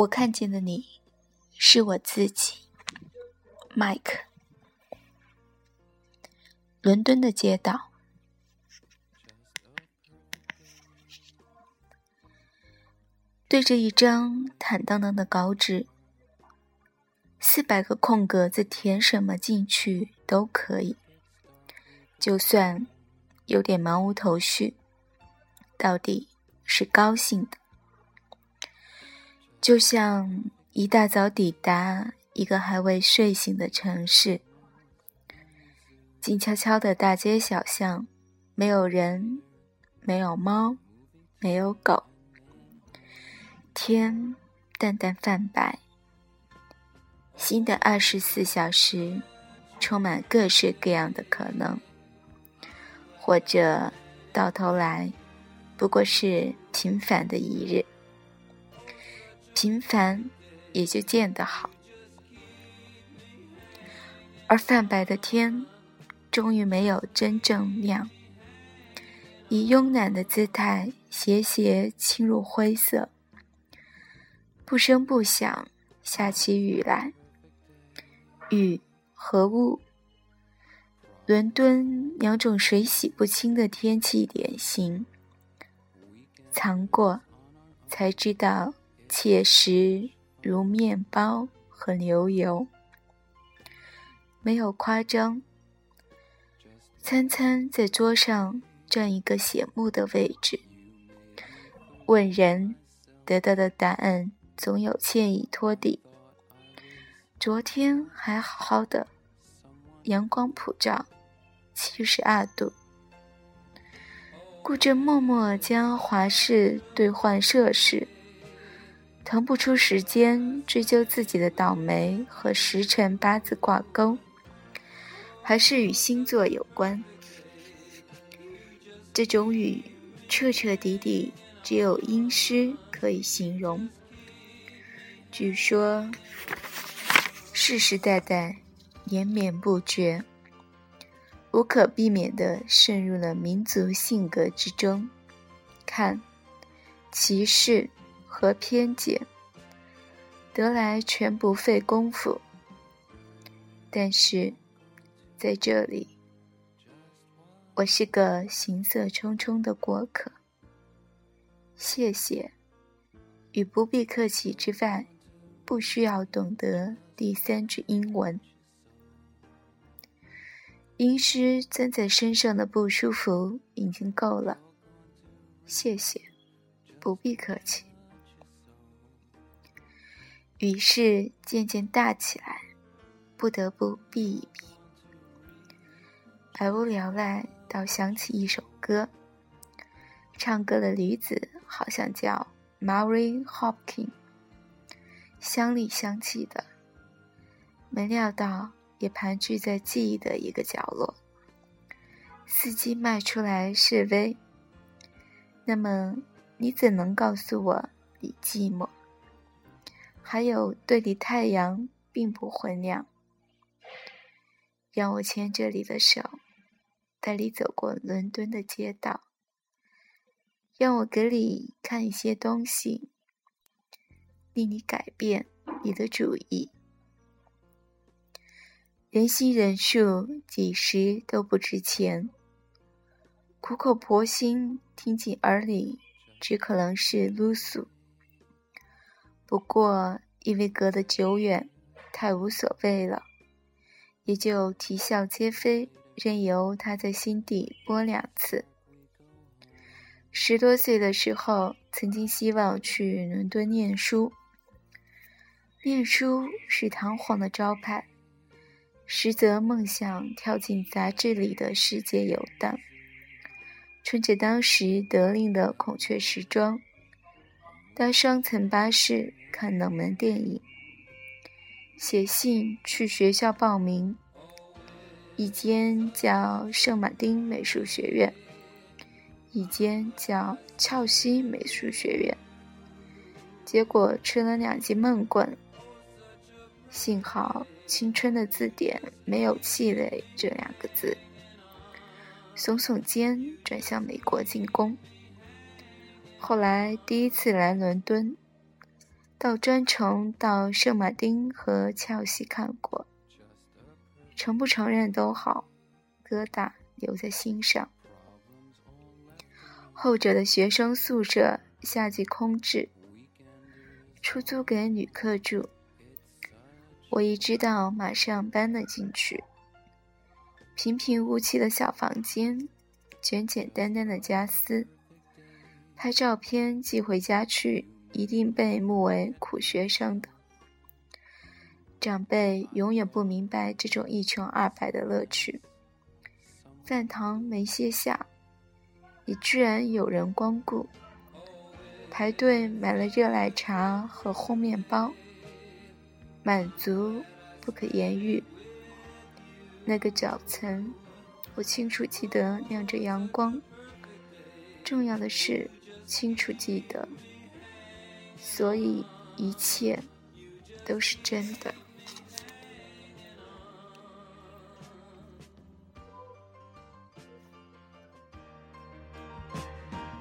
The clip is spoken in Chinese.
我看见的你，是我自己，麦克。伦敦的街道，对着一张坦荡荡的稿纸，四百个空格子，填什么进去都可以。就算有点毛无头绪，到底是高兴的。就像一大早抵达一个还未睡醒的城市，静悄悄的大街小巷，没有人，没有猫，没有狗，天淡淡泛白。新的二十四小时，充满各式各样的可能，或者到头来，不过是平凡的一日。平凡，也就见得好。而泛白的天，终于没有真正亮，以慵懒的姿态斜斜侵入灰色，不声不响下起雨来。雨和雾，伦敦两种水洗不清的天气典型。尝过，才知道。切实如面包和牛油，没有夸张。餐餐在桌上占一个显目的位置。问人得到的答案总有歉意托底。昨天还好好的，阳光普照，七十二度。顾着默默将华氏兑换摄氏。腾不出时间追究自己的倒霉和时辰八字挂钩，还是与星座有关。这种雨彻彻底底只有阴湿可以形容。据说世世代代延绵不绝，无可避免地渗入了民族性格之中。看，歧视。和偏见得来全不费功夫，但是在这里，我是个行色匆匆的过客。谢谢，与不必客气之外，不需要懂得第三句英文。阴湿钻在身上的不舒服已经够了。谢谢，不必客气。雨势渐渐大起来，不得不避一避。百无聊赖，倒想起一首歌。唱歌的女子好像叫 Mary Hopkins，香里香气的。没料到也盘踞在记忆的一个角落。司机迈出来示威。那么你怎能告诉我你寂寞？还有对你太阳并不昏亮，让我牵着你的手，带你走过伦敦的街道，让我给你看一些东西，令你改变你的主意。人心人数几时都不值钱，苦口婆心听进耳里，只可能是啰嗦。不过，因为隔得久远，太无所谓了，也就啼笑皆非，任由他在心底播两次。十多岁的时候，曾经希望去伦敦念书，念书是堂皇的招牌，实则梦想跳进杂志里的世界游荡，穿着当时得令的孔雀时装。搭双层巴士看冷门电影，写信去学校报名，一间叫圣马丁美术学院，一间叫俏西美术学院。结果吃了两记闷棍。幸好青春的字典没有“气馁”这两个字。耸耸肩，转向美国进攻。后来第一次来伦敦，到专程到圣马丁和切尔西看过，承不承认都好，疙瘩留在心上。后者的学生宿舍夏季空置，出租给旅客住。我一知道，马上搬了进去。平平无奇的小房间，简简单单的家私，拍照片寄回家去，一定被目为苦学生的。长辈永远不明白这种一穷二白的乐趣。饭堂没歇下。也居然有人光顾，排队买了热奶茶和烘面包，满足不可言喻。那个早晨，我清楚记得亮着阳光，重要的是清楚记得，所以一切都是真的。